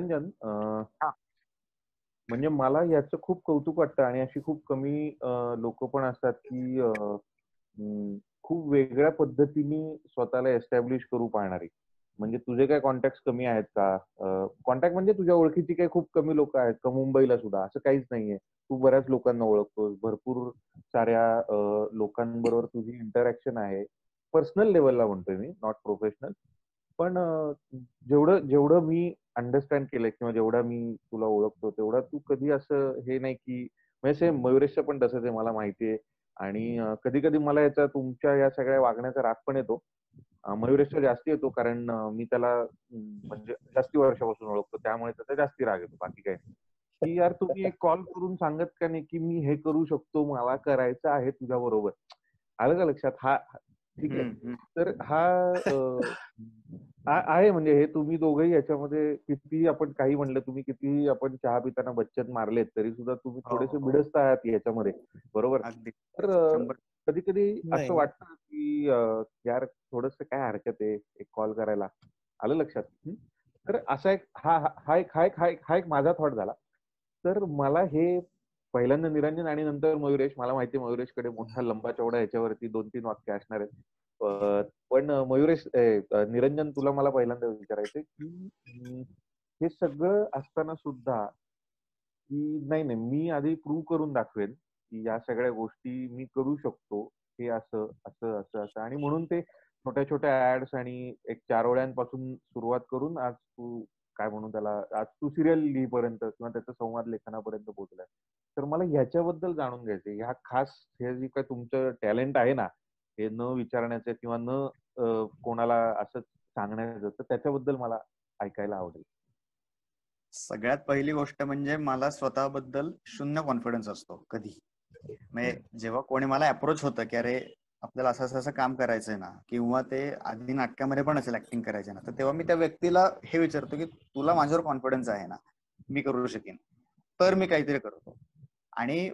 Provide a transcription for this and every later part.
निरंजन म्हणजे मला याचं खूप कौतुक वाटतं आणि अशी खूप कमी लोक पण असतात की खूप वेगळ्या पद्धतीने स्वतःला एस्टॅब्लिश करू पाहणारी. म्हणजे तुझे काय कॉन्टॅक्ट कमी आहेत का? कॉन्टॅक्ट म्हणजे तुझ्या ओळखीची काही खूप कमी लोक आहेत का? मुंबईला सुद्धा. असं काहीच नाहीये. तू बऱ्याच लोकांना ओळखतोस. भरपूर साऱ्या लोकांबरोबर तुझी इंटरॅक्शन आहे. पर्सनल लेवलला म्हणतोय मी नॉट प्रोफेशनल पण जेवढं जेवढं मी अंडरस्टँड केलंय किंवा जेवढा मी तुला ओळखतो तेवढा तू कधी असं हे नाही की म्हणजे सेम मयुरेशचं पण तसंच आहे मला माहितीये आणि कधी कधी मला याचा तुमच्या या सगळ्या वागण्याचा राग पण येतो. मयुरेशचा जास्ती येतो कारण मी त्याला म्हणजे जास्ती वर्षापासून ओळखतो. त्यामुळे त्याचा जास्ती राग येतो बाकी काय की यार तुम्ही एक कॉल करून सांगत का नाही की मी हे करू शकतो मला करायचं आहे तुझ्या बरोबर? आलं का लक्षात? हा ठीक आहे. तर हा आहे म्हणजे हे तुम्ही दोघंही याच्यामध्ये किती आपण काही म्हणलं तुम्ही किती आपण चहा पिताना बच्चन मारलेत तरी सुद्धा तुम्ही हो, थोडेसे हो. बिडस्त आहात याच्यामध्ये बरोबर? तर कधी कधी असं वाटतं की यार थोडस काय हरकत आहे एक कॉल करायला? आलं लक्षात? तर असा एक हा हा एक हा एक हा एक माझा थॉट झाला. तर मला हे पहिल्यांदा निरंजन आणि नंतर मयुरेश मला माहिती आहे मयुरेशकडे मोठा लंबा चौडा याच्यावरती दोन तीन वाक्य असणार आहेत. पण मयुरेश निरंजन तुला मला पहिल्यांदा विचारायचंय की हे सगळं असताना सुद्धा की नाही नाही मी आधी प्रूव्ह करून दाखवेन की या सगळ्या गोष्टी मी करू शकतो हे असं असं असं असं. आणि म्हणून ते छोट्या छोट्या ऍड्स आणि एक चार ओळ्यांपासून सुरुवात करून आज तू काय म्हणून त्याला आज तू सिरियल लिहिपर्यंत किंवा त्याचा संवाद लेखनापर्यंत पोहोचलाय. तर मला ह्याच्याबद्दल जाणून घ्यायचंय. ह्या खास हे जे काय तुमचं टॅलेंट आहे ना हे न विचारण्याचं किंवा न कोणाला असं सांगण्याचं तर त्याच्याबद्दल मला ऐकायला आवडेल. सगळ्यात पहिली गोष्ट म्हणजे मला स्वतःबद्दल शून्य कॉन्फिडन्स असतो कधी. म्हणजे जेव्हा कोणी मला अप्रोच होतं की अरे आपल्याला असं असं काम करायचंय ना किंवा ते आधी नाटकामध्ये पण असेल ऍक्टिंग करायचं ना तर तेव्हा मी त्या व्यक्तीला हे विचारतो की तुला माझ्यावर कॉन्फिडन्स आहे ना मी करू शकेन. तर मी काहीतरी करतो. आणि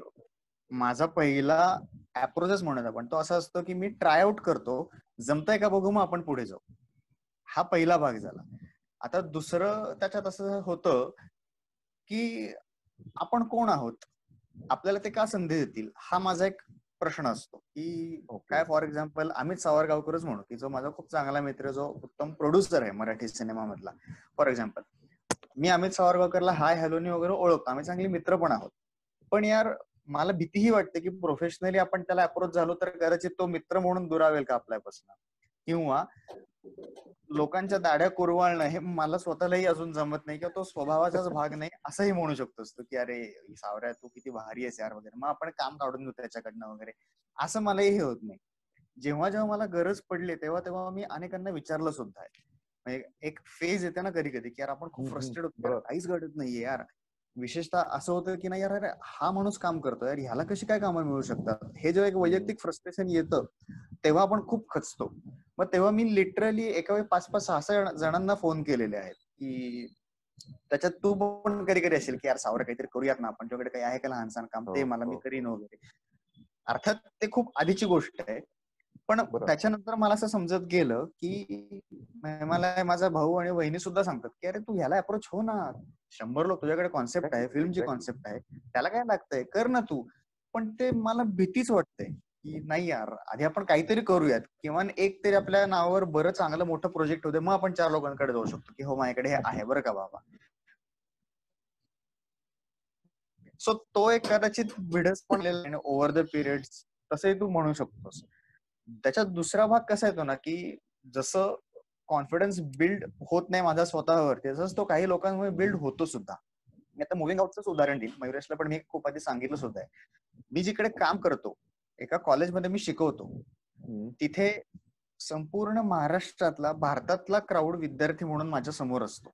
माझा पहिला अप्रोचच म्हणत आपण तो असा असतो की मी ट्राय आउट करतो जमतंय का बघू मग आपण पुढे जाऊ. हा पहिला भाग झाला. आता दुसरं त्याच्यात असं होतं की आपण कोण आहोत? आपल्याला ते का संधी देतील? हा माझा एक प्रश्न असतो की काय फॉर एक्झाम्पल अमित सावरगावकरच म्हणू की जो माझा खूप चांगला मित्र जो उत्तम प्रोड्युसर आहे मराठी सिनेमा मधला फॉर एक्झाम्पल मी अमित सावरगावकरला हाय हॅलोनी वगैरे ओळखतो. आम्ही चांगले मित्र पण आहोत. पण यार मला भीतीही वाटते की प्रोफेशनली आपण त्याला अप्रोच झालो तर कदाचित तो मित्र म्हणून दुरावेल का आपल्यापासून? किंवा लोकांच्या दाड्या कुरवाळणं हे मला स्वतःलाही अजून जमत नाही किंवा तो स्वभावाचाच भाग नाही असंही म्हणू शकतोस तू की अरे सावऱ्या तू किती भारी आहेस यार वगैरे. मग आपण काम काढून घेऊ त्याच्याकडनं वगैरे. असं मलाही हे होत नाही. जेव्हा जेव्हा मला गरज पडली तेव्हा तेव्हा मी अनेकांना विचारलं सुद्धा आहे. म्हणजे एक फेज येते ना कधी कधी की यार आपण खूप फ्रस्ट्रेट होतो. काहीच घडत नाहीये यार. विशेषतः असं होतं की नाही यार अरे हा माणूस काम करतो यार ह्याला कशी काय कामं मिळू शकतात? हे जेव्हा एक वैयक्तिक फ्रस्ट्रेशन येतं तेव्हा आपण खूप खचतो. मग तेव्हा मी लिटरली एका वेळी पाच पाच सहा सहा जणांना फोन केलेले आहेत की त्याच्यात तू पण कधी कधी असेल की यार सावर काहीतरी करूयात ना आपण तुझ्याकडे काही आहे का लहानसान काम? ते हो, मला मी हो. करीन वगैरे. अर्थात ते खूप आधीची गोष्ट आहे. पण त्याच्यानंतर मला असं समजत गेलं की मला माझा भाऊ आणि वहिनी सुद्धा सांगतात की अरे तू ह्याला अप्रोच हो ना. शंभर लोक तुझ्याकडे कॉन्सेप्ट आहे फिल्मची कॉन्सेप्ट आहे. त्याला काय लागतंय? कर ना तू. पण ते मला भीतीच वाटते की नाही यार आधी आपण काहीतरी करूयात. किंवा एक तरी आपल्या नावावर बरं चांगलं मोठं प्रोजेक्ट होते मग आपण चार लोकांकडे जाऊ शकतो की हो माझ्याकडे हे आहे बरं का बाबा. सो तो एक कदाचित विडस पण ओव्हर द पिरियड तसंही तू म्हणू शकतोस. त्याच्यात दुसरा भाग कसा येतो ना की जसं कॉन्फिडन्स बिल्ड होत नाही माझा स्वतःवर तसंच तो काही लोकांमुळे बिल्ड होतो सुद्धा. मी आता मुव्हिंग आउटच उदाहरण देईल. मयुरेशला पण मी खूप आधी सांगितलं सुद्धा आहे. मी जिकडे काम करतो एका कॉलेजमध्ये मी शिकवतो. तिथे संपूर्ण महाराष्ट्रातला भारतातला क्राऊड विद्यार्थी म्हणून माझ्यासमोर असतो.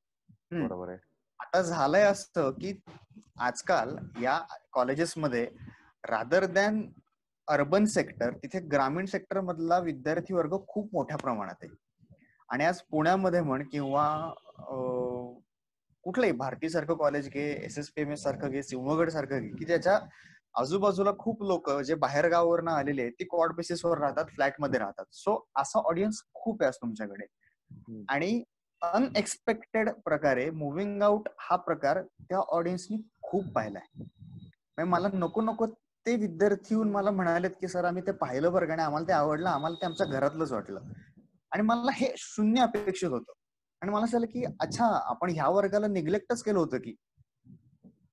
बरोबर आहे. आता झालंय असं की आजकाल या कॉलेजेसमध्ये रादर दॅन अर्बन सेक्टर तिथे ग्रामीण सेक्टर मधला विद्यार्थी वर्ग खूप मोठ्या प्रमाणात आहे. आणि आज पुण्यामध्ये म्हण किंवा कुठलंही भारती सारखं कॉलेज घे S S P M S सारखं घे सिंहगड सारखं घे की त्याच्या आजूबाजूला खूप लोक जे बाहेर गावावरनं आलेले आहेत ती क्वाड बेसिसवर राहतात फ्लॅटमध्ये राहतात. सो असा ऑडियन्स खूप आहे तुमच्याकडे. आणि अनएक्सपेक्टेड प्रकारे मुव्हिंग आउट हा प्रकार त्या ऑडियन्सनी खूप पाहिलाय. म्हणजे मला नको नको ते विद्यार्थी येऊन मला म्हणालेत की सर आम्ही ते पाहिलं बरं का आणि आम्हाला ते आवडलं. आम्हाला ते आमच्या घरातलंच वाटलं. आणि मला हे शून्य अपेक्षित होतं. आणि मला असं की अच्छा आपण ह्या वर्गाला निग्लेक्टच केलं होतं की.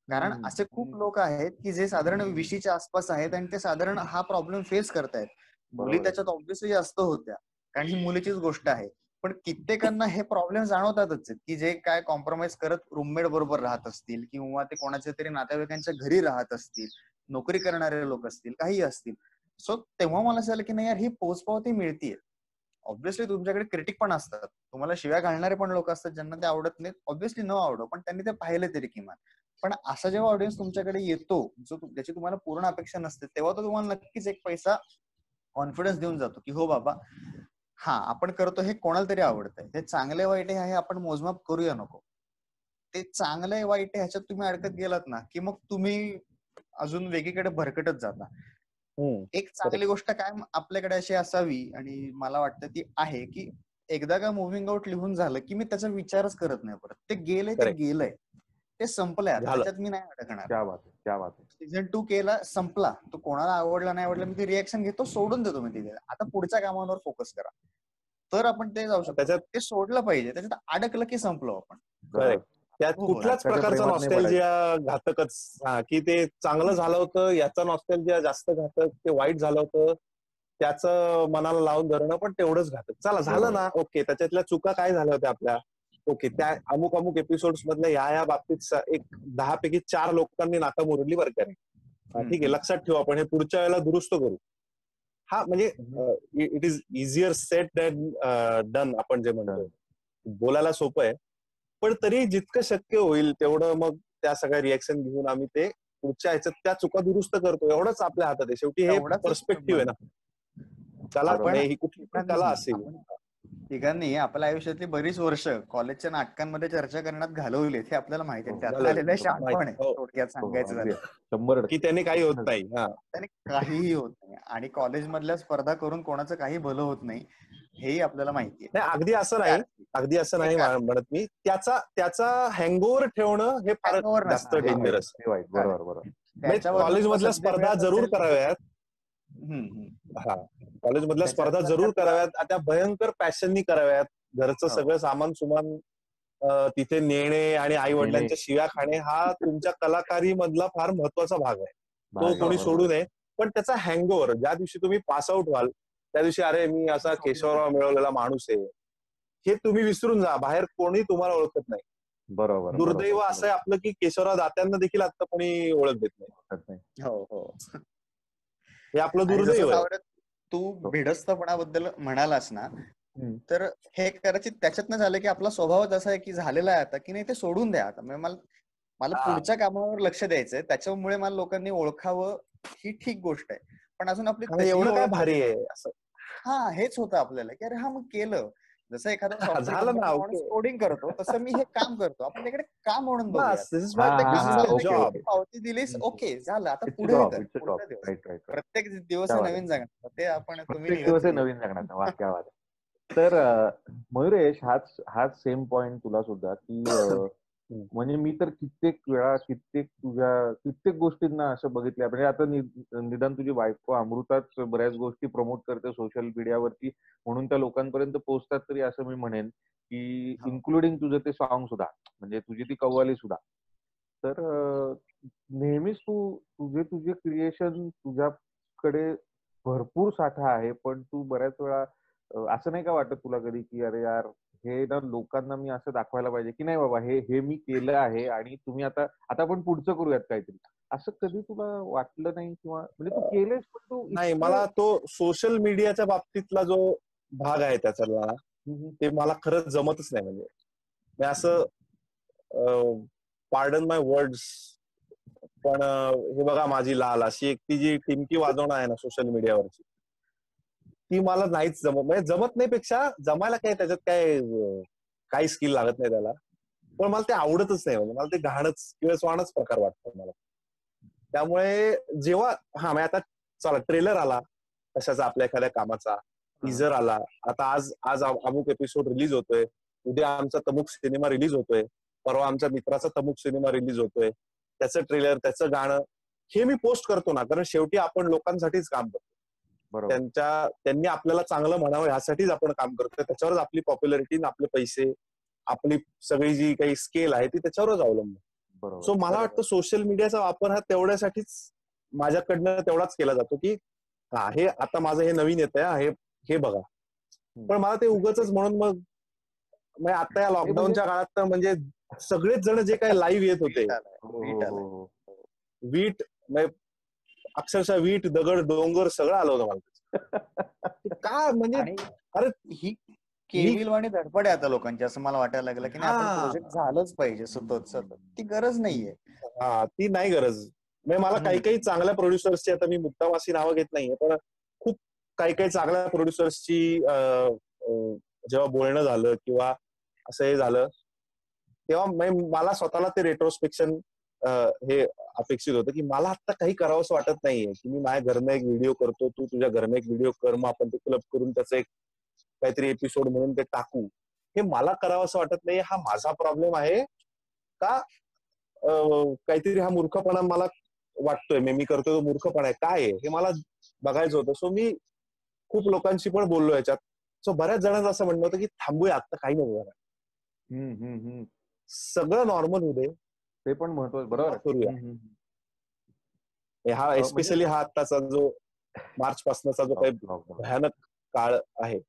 कारण असे खूप लोक आहेत की जे साधारण विशीच्या आसपास आहेत आणि ते साधारण हा प्रॉब्लेम फेस करतायत. मुली त्याच्यात ऑब्व्हियसली जास्त होत्या. कारण ही मुलीचीच गोष्ट आहे. पण कित्येकांना हे प्रॉब्लेम जाणवतातच की जे काय कॉम्प्रोमाइज करत रूममेट बरोबर राहत असतील किंवा ते कोणाच्या तरी नातेवाईकांच्या घरी राहत असतील. नोकरी करणारे लोक असतील काही असतील. सो तेव्हा मला असं की नाही यार ही पोचपावती मिळतीये. ऑब्व्हियसली तुमच्याकडे क्रिटिक पण असतात. तुम्हाला शिव्या घालणारे पण लोक असतात ज्यांना ते आवडत नाहीत. ऑब्व्हियसली न आवडो पण त्यांनी ते पाहिले तरी किमान. पण असा जेव्हा ऑडियन्स तुमच्याकडे येतो जो ज्याची तुम्हाला पूर्ण अपेक्षा नसते तेव्हा तो तुम्हाला नक्कीच एक पैसा कॉन्फिडन्स देऊन जातो की हो बाबा हा आपण करतो हे कोणाला तरी आवडतंय. हे चांगले वाईट आहे आपण मोजमाप करूया नको. ते चांगले वाईट ह्याच्यात तुम्ही अडकत गेलात ना की मग तुम्ही अजून वेगळीकडे भरकटत जाता एक चांगली गोष्ट काय आपल्याकडे अशी असावी आणि मला वाटतं ती आहे की एकदा का मुव्हिंग आउट लिहून झालं की मी त्याचा विचारच करत नाही परत. ते गेलंय ते गेलंय. ते संपलंय त्याच्यात मी नाही अडकणार. सीझन टू केला संपला. तो कोणाला आवडला नाही आवडला मी ते रिॲक्शन घेतो सोडून देतो मी तिथे आता पुढच्या कामावर फोकस करा. तर आपण ते जाऊ शकतो. त्याच्यात ते सोडलं पाहिजे. त्याच्यात अडकलं की संपलो आपण. त्यात हो, कुठल्याच प्रकारचा नॉस्टॅल्जिया घातकच. की ते चांगलं झालं होतं याचा नॉस्टॅल्जिया जास्त घातक ते वाईट झालं होतं त्याचं मनाला लावून धरणं पण तेवढंच घातक. चला झालं ना ओके त्याच्यातल्या चुका काय झाल्या होत्या आपल्या? ओके त्या अमुक अमुक एपिसोड मधल्या या या बाबतीत एक दहा पैकी चार लोकांनी नाका मुरडली बरं का ठीक आहे लक्षात ठेवू आपण हे पुढच्या वेळेला दुरुस्त करू. हा म्हणजे it is easier said than done आपण जे म्हणतो बोलायला सोपं आहे. पण तरी जितकं शक्य होईल तेवढं मग त्या सगळ्या रिएक्शन घेऊन आम्ही ते पुढच्या ह्याच्यात त्या चुका दुरुस्त करतो. एवढंच आपल्या हातात आहे. शेवटी हे पर्स्पेक्टिव्ह आहे ना. कला ही कुठली कला असेल. तिघांनी आपल्या आयुष्यातली बरीच वर्ष कॉलेजच्या नाटकांमध्ये चर्चा करण्यात घालवली हे आपल्याला माहिती आहे त्यात आलेलं शहाणपण आहे. हो. थोडक्यात सांगायचं झालं. शंभर की त्यांनी काही होत नाही. त्याने काहीही होत नाही. आणि कॉलेज मधल्या स्पर्धा करून कोणाचं काही भलं होत नाही हेही आपल्याला माहिती आहे. अगदी असं नाही. अगदी असं नाही म्हणत मी. त्याचा त्याचा हँगओव्हर ठेवणं हे फार जास्त डेंजरस बरोबर बरोबर. कॉलेज मधल्या स्पर्धा जरूर कराव्यात. हा कॉलेज मधल्या स्पर्धा जरूर कराव्यात. त्या भयंकर पॅशननी कराव्यात. घरचं हो. सगळं सामान सुमान तिथे नेणे आणि आई वडिलांच्या शिव्या खाणे हा तुमच्या कलाकारी मधला फार महत्त्वाचा भाग आहे. तो कोणी सोडू नये. पण त्याचा हँगओव्हर ज्या दिवशी तुम्ही पास आउट व्हाल त्या दिवशी अरे मी असा केशवराव मिळवलेला माणूस आहे. हे तुम्ही विसरून जा. बाहेर कोणी तुम्हाला ओळखत नाही. बरोबर दुर्दैव असं आहे आपलं की केशवराव दात्यांना देखील आता कोणी ओळख देत नाही. हो हो. हे आपलं दुर्दैव तू. भिडस्तपणाबद्दल म्हणालास ना तर हे कदाचित त्याच्यातनं झालं की आपला स्वभावच असा आहे की झालेला आहे आता की नाही ते सोडून द्या आता. म्हणजे मला मला पुढच्या कामावर लक्ष द्यायचंय त्याच्यामुळे मला लोकांनी ओळखावं ही ठीक गोष्ट आहे. पण अजून आपली एवढं काय भारी आहे असं? हा हेच होतं आपल्याला की अरे हा मग केलं. जसं एखादा कोडिंग करतो तसं मी हे काम करतो. आपण त्याकडे काम म्हणून पावती दिलीस ओके झालं. आता पुढे प्रत्येक दिवस नवीन जगणार. ते आपण तुम्ही दिवस नवीन जगणार. तर मयुरेश हाच हाच सेम पॉइंट तुला सुद्धा की म्हणजे मी तर कित्येक वेळा कित्येक तुझ्या कित्येक गोष्टींना असं बघितलं म्हणजे आता निदान तुझी बायको अमृताच बऱ्याच गोष्टी प्रमोट करते सोशल मीडियावरती म्हणून त्या लोकांपर्यंत पोहोचतात तरी असं मी म्हणेन की इन्क्लुडिंग तुझं ते सॉंग सुद्धा. म्हणजे तुझी ती कव्वाली सुद्धा. तर नेहमीच तू तुझे तुझे क्रिएशन तुझ्याकडे भरपूर साठा आहे. पण तू बऱ्याच वेळा असं नाही का वाटत तुला कधी की अरे यार हे ना लोकांना मी असं दाखवायला पाहिजे की नाही बाबा हे हे मी केलं आहे आणि तुम्ही आता आता आपण पुढचं करूयात काहीतरी. असं कधी तुला वाटलं नाही किंवा म्हणजे तू केलेस पण तू नाही मला तो सोशल मीडियाच्या बाबतीतला जो भाग आहे त्याचा ते मला खरंच जमतच नाही म्हणजे. असं पार्डन माय वर्ड्स पण हे बघा माझी लाल अशी एक ती जी टिमकी वाजवणं आहे ना सोशल मीडियावरची ती मला नाहीच जमत. म्हणजे जमत नाही पेक्षा जमायला काय त्याच्यात काय काही स्किल लागत नाही त्याला. पण मला ते आवडतच नाही. म्हणजे मला ते घाणच किंवा स्वानच प्रकार वाटतो मला. त्यामुळे जेव्हा हा म्हणजे आता चला ट्रेलर आला कशाचा आपल्या एखाद्या कामाचा. टीजर आला. आता आज आज अमुक एपिसोड रिलीज होतोय. उद्या आमचा तमुक सिनेमा रिलीज होतोय. परवा आमच्या मित्राचा तमुक सिनेमा रिलीज होतोय. त्याचं ट्रेलर त्याचं गाणं हे मी पोस्ट करतो ना. कारण शेवटी आपण लोकांसाठीच काम करतो. त्यांच्या त्यांनी आपल्याला चांगलं म्हणावं ह्यासाठीच आपण काम करतो त्याच्यावरच आपली पॉप्युलरिटी आपले पैसे आपली सगळी जी काही स्केल आहे ती त्याच्यावरच अवलंबून सो मला वाटतं सोशल मीडियाचा वापर हा तेवढ्यासाठीच माझ्याकडनं तेवढाच केला जातो की हा हे आता माझं हे नवीन येत आहे हे बघा. पण मला ते उगच म्हणून मग आता या लॉकडाऊनच्या काळात तर म्हणजे सगळेच जण जे काही लाईव्ह येत होते. वीट अक्षरशः वीट दगड डोंगर सगळं आलं होतं मला. का म्हणजे अरे ही केविल आणि धडपड आहे आता लोकांची असं मला वाटायला लागलं की नाही प्रोजेक्ट झालंच पाहिजे सतत सतत. ती गरज नाहीये. हा ती नाही गरज. म्हणजे मला काही काही चांगल्या प्रोड्युसर्सची आता मी मुद्दामासी नावं घेत नाहीये पण खूप काही काही चांगल्या प्रोड्युसर्सची जेव्हा बोलणं झालं किंवा असं हे झालं तेव्हा मला स्वतःला ते रेट्रोस्पेक्शन हे अपेक्षित होतं की मला आता काही करावंसं वाटत नाहीये की मी माझ्या घरनं एक व्हिडिओ करतो तू तुझ्या घरनं एक व्हिडिओ कर मग आपण ते क्लब करून त्याचं एक काहीतरी एपिसोड म्हणून ते टाकू. हे मला करावं असं वाटत नाही हा माझा प्रॉब्लेम आहे का काहीतरी हा मूर्खपणा मला वाटतोय मी करतोय तो मूर्खपणा आहे काय आहे? हे मला बघायचं होतं. सो मी खूप लोकांशी पण बोललो याच्यात. सो बऱ्याच जणांचं असं म्हणणं होतं की थांबूया आता काही नको सगळं नॉर्मल होऊ दे. ते पण महत्वाचं बरोबर करूया. हा एस्पेशली हा आत्ताचा जो मार्च पासूनचा जो काही भयानक काळ आहे.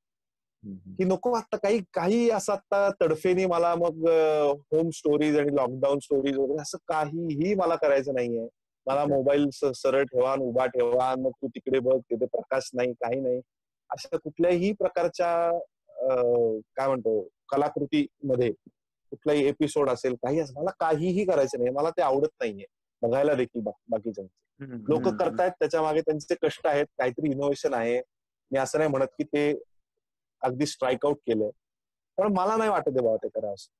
की नको आता काही काही असं आता तडफेनी मला मग होम स्टोरीज आणि लॉकडाऊन स्टोरीज वगैरे असं काहीही मला करायचं नाहीये. मला मोबाईल सरळ ठेवा उभा ठेवा मग तू तिकडे बघ तिथे प्रकाश नाही काही नाही. अशा कुठल्याही प्रकारच्या काय म्हणतो कलाकृतीमध्ये कुठलाही एपिसोड असेल काही असेल मला काहीही करायचं नाही मला ते आवडत नाहीये. बघायला देखील बाकीच्यांचे. लोक करतायत त्याच्यामागे त्यांचे कष्ट आहेत काहीतरी इनोव्हेशन आहे. मी असं नाही म्हणत की ते अगदी स्ट्राईक आउट केलंय. पण मला नाही वाटत बाबा ते करा असं.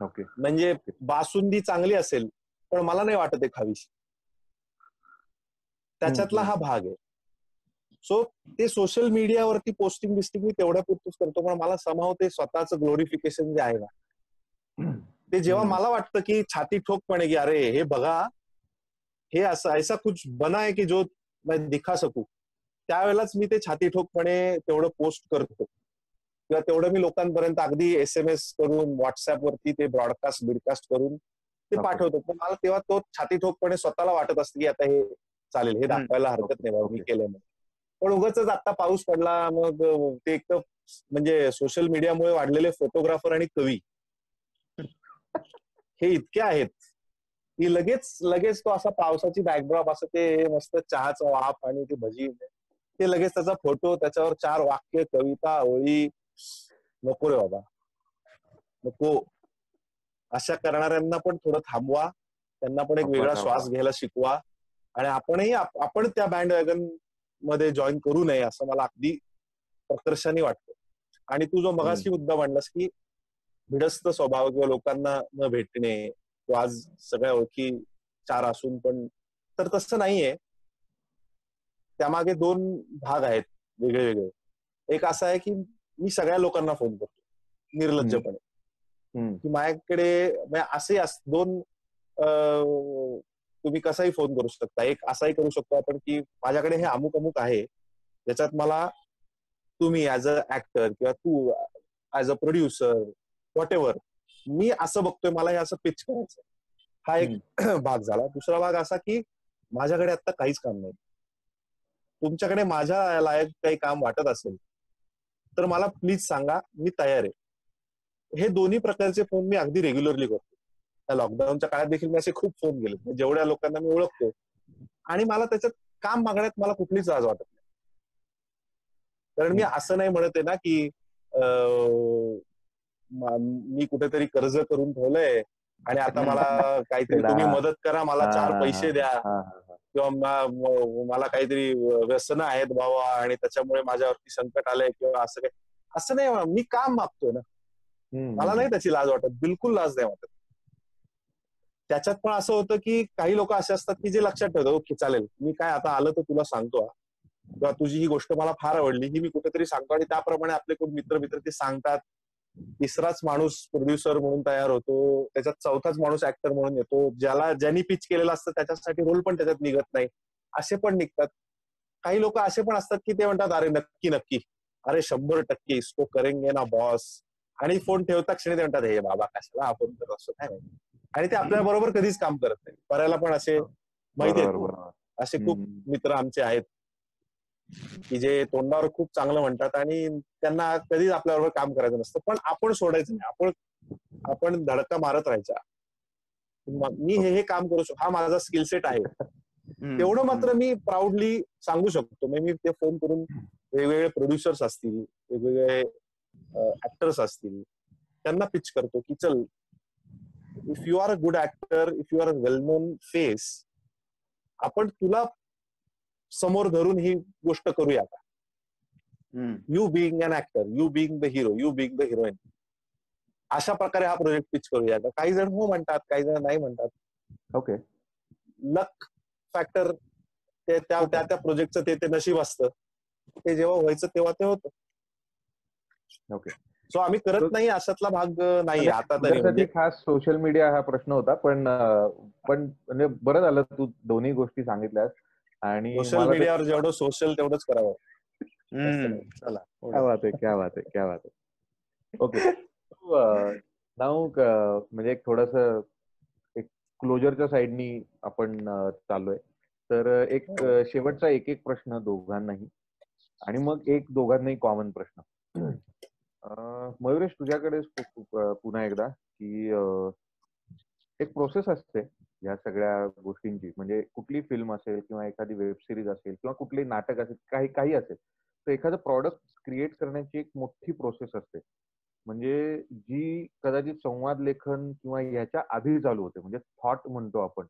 ओके. म्हणजे बासुंदी चांगली असेल पण मला नाही वाटत खावीशी. त्याच्यातला हा भाग आहे. सो ते सोशल मीडियावरती पोस्टिंग बिस्टिंग मी तेवढ्या पुरतच करतो पण मला समाव ते स्वतःच ग्लोरिफिकेशन जे आहे ना ते जेव्हा मला वाटतं की छाती ठोकपणे की अरे हे बघा हे असं ऐसा कुछ बना आहे की जो मैं दिखा सकू? त्यावेळेलाच मी ते छाती ठोकपणे तेवढं पोस्ट करतो. किंवा तेवढं मी लोकांपर्यंत अगदी एस एम एस करून व्हॉट्सअप वरती ते ब्रॉडकास्ट बिडकास्ट करून ते पाठवतो. पण मला तेव्हा तो छाती ठोकपणे स्वतःला वाटत असतं की आता हे चालेल हे दाखवायला हरकत नाही बाबा मी केलंय पण उगाच आता पाऊस पडला मग ते एक म्हणजे सोशल मीडियामुळे वाढलेले फोटोग्राफर आणि कवी. हे इतके आहेत की लगेच लगेच तो असा पावसाची बॅकड्रॉप असं ते मस्त चहाचा वाफ आणि ती भजी ते लगेच त्याचा फोटो त्याच्यावर चार वाक्य कविता ओळी. नको रे बाबा. नको. अशा करणाऱ्यांना पण थोडं थांबवा. त्यांना पण एक वेगळा श्वास घ्यायला शिकवा. आणि आपणही आपण त्या बँड वॅगनमध्ये जॉईन करू नये असं मला अगदी प्रकर्षाने वाटतं. आणि तू जो मगाशी मुद्दा मांडलास की भिडस्त स्वभाव किंवा लोकांना न भेटणे किंवा आज सगळ्या ओळखी चार असून पण तर तसं नाहीये. त्यामागे दोन भाग आहेत वेगळे वेगळे एक असा आहे की मी सगळ्या लोकांना फोन करतो निर्लज्जपणे. की माझ्याकडे म्हणजे असे दोन तुम्ही कसाही फोन करू शकता. एक असाही करू शकतो आपण की माझ्याकडे हे अमुक अमुक आहे ज्याच्यात मला तुम्ही ऍज अ ऍक्टर किंवा तू as a producer whatever मी असं बघतोय मला हे असं पिच करायचं हा एक भाग झाला. दुसरा भाग असा की माझ्याकडे आता काहीच काम नाही. तुमच्याकडे माझ्या लायक काही काम वाटत असेल तर मला प्लीज सांगा मी तयार आहे. हे दोन्ही प्रकारचे फोन मी अगदी रेग्युलरली करतो. त्या लॉकडाऊनच्या काळात देखील मी असे खूप फोन केले जेवढ्या लोकांना मी ओळखतो. आणि मला त्याच्यात काम मागण्यात मला कुठलीच लाज वाटत नाही. कारण मी असं नाही म्हणत आहे ना की मी कुठेतरी कर्ज करून ठेवलंय आणि आता मला काहीतरी तुम्ही मदत करा मला चार पैसे द्या. किंवा मला काहीतरी व्यसन आहेत बाबा आणि त्याच्यामुळे माझ्यावरती संकट आलंय किंवा असं काही असं नाही मी काम मागतोय ना. मला नाही त्याची लाज वाटत. बिलकुल लाज नाही वाटत. त्याच्यात पण असं होतं की काही लोक असे असतात की जे लक्षात ठेवतात ओके चालेल. मी काय आता आलं तर तुला सांगतो किंवा तुझी ही गोष्ट मला फार आवडली ही मी कुठेतरी सांगतो आणि त्याप्रमाणे आपले कोण मित्र मित्र ते सांगतात. तिसराच माणूस प्रोड्युसर म्हणून तयार होतो. त्याच्यात चौथाच माणूस ऍक्टर म्हणून येतो. ज्याला ज्यांनी पिच केलेलं असतं त्याच्यासाठी रोल पण त्याच्यात निघत नाही. असे पण निघतात. काही लोक असे पण असतात की ते म्हणतात अरे नक्की नक्की. अरे शंभर टक्के इसको करेंगे ना बॉस आणि फोन ठेवता क्षणी ते म्हणतात हे बाबा कशाला आपण करत असतो? काय आणि ते आपल्या बरोबर कधीच काम करत नाही. करायला पण असे माहिती आहेत. असे खूप मित्र आमचे आहेत. की जे तोंडावर खूप चांगलं म्हणतात आणि त्यांना कधीच आपल्याबरोबर काम करायचं नसतं. पण आपण सोडायचं नाही. आपण आपण धडका मारत राहायचा. मी हे हे काम करू शकतो हा माझा स्किल सेट आहे. तेवढं मात्र मी प्राऊडली सांगू शकतो. मी ते फोन करून वेगवेगळे प्रोड्युसर्स असतील वेगवेगळे ऍक्टर्स असतील त्यांना पिच करतो की चल if you are a good actor if you are a well known face आपण तुला समोर धरून ही गोष्ट करूया का? You being an actor you being the hero you being the heroine अशा प्रकारे हा प्रोजेक्ट पिच करूया का? काही जण हो म्हणतात काही जण नाही म्हणतात. ओके लक फॅक्टर ते त्या त्या त्या प्रोजेक्टचं ते ते नशीब असतं. ते जेव्हा व्हायचं तेव्हा ते होतं. ओके सो आम्ही करत नाही अशातला भाग नाही आता तरी म्हणजे. खास सोशल मीडिया हा प्रश्न होता पण पण म्हणजे बरं झालं तू दोन्ही गोष्टी सांगितल्यास आणि सोशल मीडियावर जेवढं सोशल तेवढंच करावं. चला क्या बात आहे क्या बात आहे क्या बात आहे. ओके. नाव म्हणजे एक थोडस एक क्लोजरच्या साईडनी आपण चाललोय. तर एक शेवटचा एक एक प्रश्न दोघांनाही आणि मग एक दोघांनाही कॉमन प्रश्न. मयुरेश तुझ्याकडे पुन्हा एकदा की एक प्रोसेस असते. या सगळ्या गोष्टींची. म्हणजे कुठली फिल्म असेल किंवा एखादी वेब सिरीज असेल किंवा कुठली नाटक असेल काही काही असेल तर एखादं प्रॉडक्ट क्रिएट करण्याची एक मोठी प्रोसेस असते. म्हणजे जी कदाचित संवाद लेखन किंवा याच्या आधी चालू होते म्हणजे थॉट म्हणतो आपण.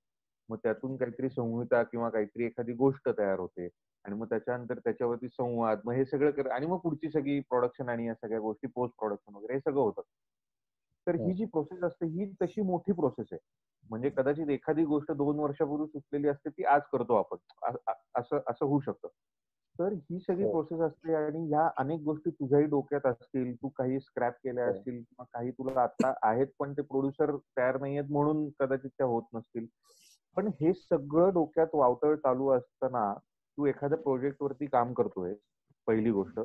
मग त्यातून काहीतरी संहिता किंवा काहीतरी एखादी गोष्ट तयार होते आणि मग त्याच्यानंतर त्याच्यावरती संवाद मग हे सगळं कर आणि मग पुढची सगळी प्रोडक्शन आणि या सगळ्या गोष्टी पोस्ट प्रोडक्शन वगैरे हे सगळं होतं. तर ही. जी प्रोसेस असते ही तशी मोठी प्रोसेस आहे. म्हणजे कदाचित एखादी गोष्ट दोन वर्षापूर्वी सुचलेली असते ती आज करतो आपण. असं असं होऊ शकतं. तर ही सगळी प्रोसेस हो. असते आणि ह्या अनेक गोष्टी तुझ्याही डोक्यात असतील तू काही स्क्रॅप केल्या हो. असतील किंवा काही तुला आता आहेत पण ते प्रोड्युसर तयार नाहीयेत म्हणून कदाचित त्या होत नसतील. पण हे सगळं डोक्यात वावतळ चालू असताना तू एखाद्या प्रोजेक्ट वरती काम करतोय पहिली गोष्ट.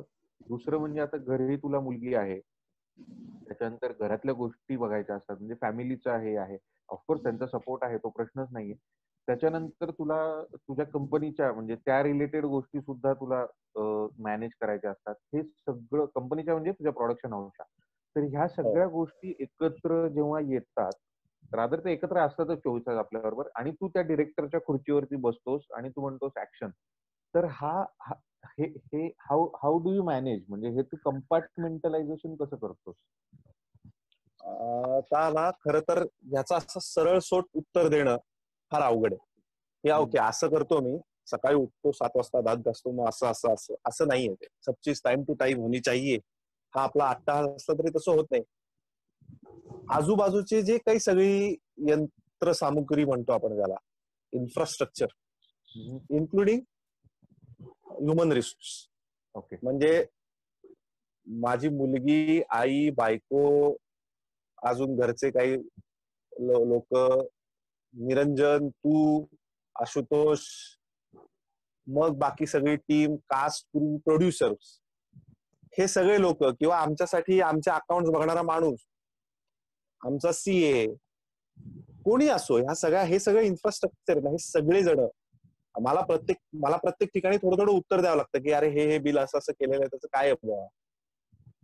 दुसरं म्हणजे आता घरी तुला मुलगी आहे. त्याच्यानंतर घरातल्या गोष्टी बघायच्या असतात म्हणजे फॅमिलीचा हे आहे. ऑफकोर्स त्यांचा सपोर्ट आहे तो प्रश्नच नाहीये. त्याच्यानंतर तुला तुझ्या कंपनीच्या म्हणजे त्या रिलेटेड गोष्टी सुद्धा तुला मॅनेज करायच्या असतात. हे सगळं कंपनीच्या म्हणजे तुझ्या प्रोडक्शन हाऊसच्या तर ह्या हो. सगळ्या गोष्टी एकत्र जेव्हा येतात रादर ते एकत्र असतातच चोवीस तास आपल्या बरोबर आणि तू त्या डिरेक्टरच्या खुर्चीवरती बसतोस आणि तू म्हणतोस ऍक्शन तर हा हे हे how how do you manage म्हणजे हे तू कंपार्टमेंटलायझेशन कसं करतोस? ना खर तर याचा असं सरळ सोट उत्तर देणं फार अवघड आहे. या ओके असं करतो मी. सकाळी उठतो सात वाजता दात घासतो मग असं असं असं असं नाहीये ते. सब चीज टाइम टू टाइम होणी चाहिए हा आपला आठ असला तरी तसं होत नाही. आजूबाजूचे जे काही सगळी यंत्र सामुग्री म्हणतो आपण त्याला infrastructure including human resource okay म्हणजे माझी मुलगी आई बायको अजून घरचे काही लोक निरंजन तू आशुतोष मग बाकी सगळी टीम कास्ट क्रू प्रोड्युसर्स हे सगळे लोक किंवा आमच्यासाठी आमच्या अकाउंट बघणारा माणूस आमचा सीए कोणी असो ह्या सगळ्या हे सगळं इन्फ्रास्ट्रक्चर ना हे सगळे जण मला प्रत्येक मला प्रत्येक ठिकाणी थोडं थोडं उत्तर द्यावं लागतं की अरे हे हे बिल असं असं केलेलं आहे त्याचं काय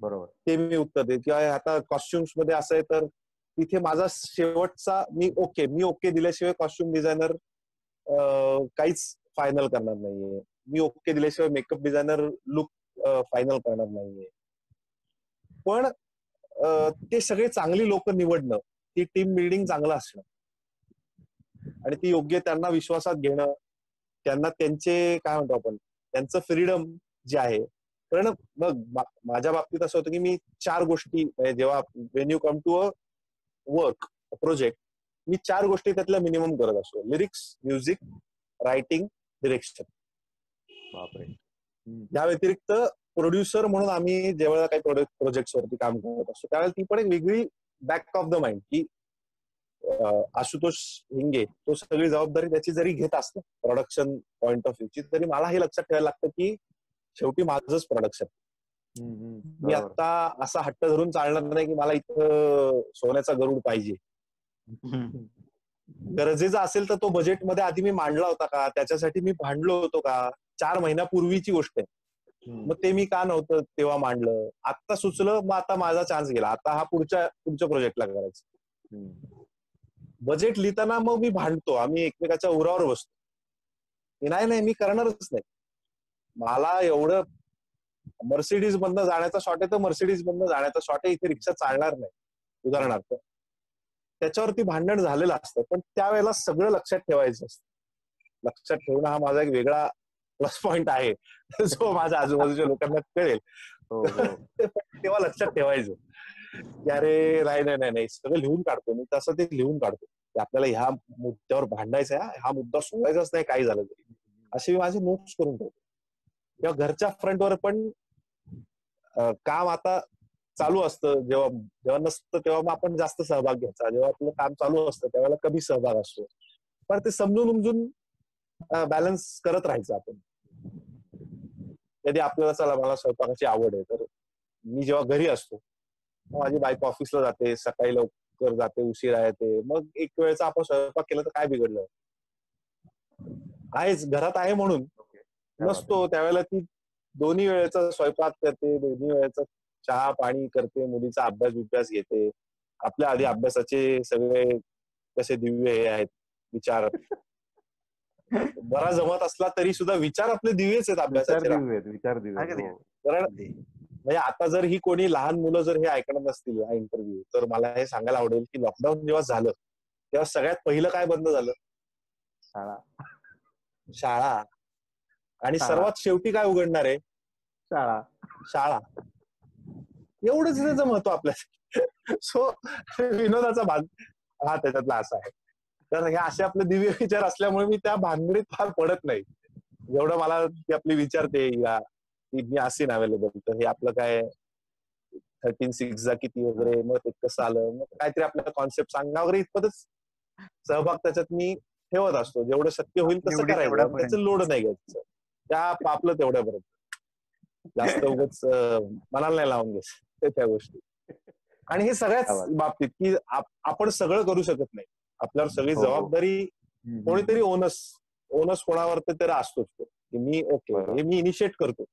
बरोबर. ते मी उत्तर दे किंवा आता कॉस्ट्युम्समध्ये असं आहे तर तिथे माझा शेवटचा मी ओके मी ओके दिल्याशिवाय कॉस्ट्युम डिझायनर काहीच फायनल करणार नाहीये. मी ओके दिल्याशिवाय मेकअप डिझायनर लुक फायनल करणार नाहीये. पण ते सगळे चांगली लोक निवडणं ती टीम बिल्डिंग चांगलं असणं. आणि ती योग्य त्यांना विश्वासात घेणं त्यांना त्यांचे काय म्हणतो आपण त्यांचं फ्रीडम जे आहे. कारण मग माझ्या बाबतीत असं होतं की मी चार गोष्टी म्हणजे जेव्हा when you come to a work project मी चार गोष्टी त्यातल्या मिनिमम करत असतो. लिरिक्स म्युझिक रायटिंग डिरेक्शन या व्यतिरिक्त प्रोड्युसर म्हणून आम्ही जेव्हा काही प्रोजेक्ट वरती काम करत असतो त्यावेळेला ती पण एक वेगळी बॅक ऑफ द माइंड की आशुतोष हिंगे तो सगळी जबाबदारी त्याची जरी घेत असतं प्रोडक्शन पॉइंट ऑफ व्ह्यूची तरी मला हे लक्षात ठेवायला लागतं की शेवटी माझंच प्रोडक्शन मी आता असा हट्ट धरून चालणार नाही की मला इथं सोन्याचा गरुड पाहिजे. गरजेचा असेल तर तो बजेटमध्ये आधी मी मांडला होता का? त्याच्यासाठी मी भांडलो होतो का? चार महिन्यापूर्वीची गोष्ट आहे. मग ते मी का नव्हतं तेव्हा मांडलं? आता सुचलं मग आता माझा चान्स गेला. आता हा पुढच्या पुढच्या प्रोजेक्टला करायचा. बजेट लिहिताना मग मी भांडतो. आम्ही एकमेकाच्या उरावर बसतो. नाही नाही मी करणारच नाही. मला एवढं मर्सिडीज मधनं जाण्याचा शॉट आहे तर मर्सिडीज मधनं जाण्याचा शॉट आहे इथे रिक्षा चालणार नाही उदाहरणार्थ. त्याच्यावरती भांडण झालेलं असतं पण त्यावेळेला सगळं लक्षात ठेवायचं असतं. लक्षात ठेवणं हा माझा एक वेगळा प्लस पॉइंट आहे जो माझ्या आजूबाजूच्या लोकांना कळेल. हो, हो. तेव्हा लक्षात ठेवायचं. की अरे नाही नाही नाही सगळं लिहून काढतो. मी तसं ते लिहून काढतो. आपल्याला ह्या मुद्द्यावर भांडायचं आहे हा मुद्दा सोडायचाच नाही काही झालं तरी. असे मी माझे नोट्स करून ठेवतो. किंवा घरच्या फ्रंटवर पण काम आता चालू असतं. जेव्हा जेव्हा नसतं तेव्हा मग आपण जास्त सहभाग घ्यायचा. जेव्हा आपलं काम चालू असतं त्यावेळेला कमी सहभाग असतो. पण ते समजून उमजून बॅलन्स करत राहायचं आपण. कधी आपल्याला चला मला स्वयंपाकाची आवड आहे तर मी जेव्हा घरी असतो माझी बायको ऑफिसला जाते सकाळी लवकर जाते उशिरा येते. मग एक वेळेचा आपण स्वयंपाक केला तर काय बिघडलं? आहेच घरात आहे म्हणून. नसतो त्यावेळेला ती दोन्ही वेळेचा स्वयंपाक करते दोन्ही वेळेचा चहा पाणी करते मुलीचा अभ्यास बिभ्यास घेते. आपल्या आधी अभ्यासाचे सगळे कसे दिव्य हे आहेत विचार. बरा जमत असला तरी सुद्धा विचार आपले दिव्यच आहेत अभ्यासाचे. विचार दिव्य हो. कारण म्हणजे आता जर ही कोणी लहान मुलं जर हे ऐकणार नसतील हा इंटरव्ह्यू तर मला हे सांगायला आवडेल की लॉकडाऊन जेव्हा झालं तेव्हा सगळ्यात पहिलं काय बंद झालं? शाळा. शाळा. आणि सर्वात शेवटी काय उघडणार आहे? शाळा. शाळा. एवढंच त्याचं महत्त्व आपल्या सो विनोदाचा भाग हा त्याच्यातला असा आहे. तर हे असे आपले दिव्य विचार असल्यामुळे मी त्या भानगडीत फार पडत नाही. जेवढं मला ती आपली विचारते या मी असेन अवेलेबल तर हे आपलं काय थर्टीन सिक्स जा किती वगैरे मग ते कसं आलं मग काहीतरी आपल्याला कॉन्सेप्ट सांगणं वगैरे इतपतच सहभाग त्याच्यात मी ठेवत असतो. जेवढं शक्य होईल तसं करायचं. त्याचं लोड नाही घ्यायचं. त्या आपलं तेवढ्यापर्यंत. जास्त उगच मनाला नाही लावून घ्यायचं त्या गोष्टी. आणि हे सगळ्याच बाबतीत की आपण सगळं करू शकत नाही. आपल्यावर सगळी हो, हो. जबाबदारी कोणीतरी ओनस ओनस कोणावर तर असतोच की मी ओके हे मी इनिशिएट करतो.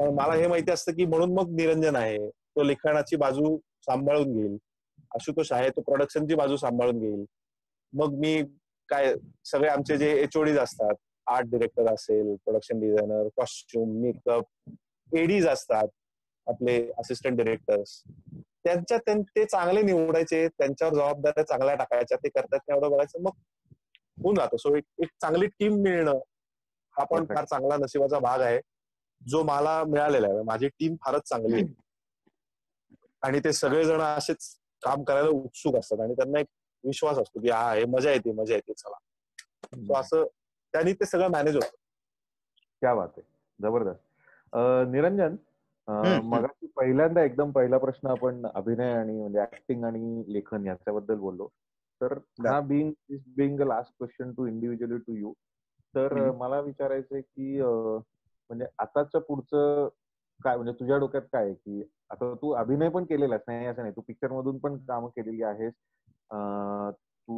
मला हे माहिती असतं की म्हणून मग निरंजन आहे. तो लिखाणाची बाजू सांभाळून घेईल. आशुतोष आहे तो प्रोडक्शनची बाजू सांभाळून घेईल. मग मी काय सगळे आमचे जे एचओडीज असतात आर्ट डिरेक्टर असेल production designer costume makeup ADs असतात आपले असिस्टंट डिरेक्टर्स त्यांच्या ते चांगले निवडायचे त्यांच्यावर जबाबदाऱ्या चांगल्या टाकायच्या ते करतात एवढं बघायचं मग होऊन जातं. सो एक चांगली टीम मिळणं हा पण फार चांगला नशिबाचा भाग आहे. जो मला मिळालेला आहे. माझी टीम फारच चांगली आहे. आणि ते सगळेजण असेच काम करायला उत्सुक असतात आणि त्यांना एक विश्वास असतो की हा हे मजा येते मजा येते चला. असं त्यांनी ते सगळं मॅनेज होत. क्या बात आहे. जबरदस्त. निरंजन मग पहिल्यांदा एकदम पहिला प्रश्न आपण अभिनय आणि म्हणजे ऍक्टिंग आणि लेखन याच्याबद्दल बोललो. तर हा being being last question to individually to you तर मला विचारायचंय की म्हणजे आताच्या पुढचं काय म्हणजे तुझ्या डोक्यात काय की आता तू अभिनय पण केलेलास नाही असं नाही. तू पिक्चर मधून पण कामं केलेली आहेस. तू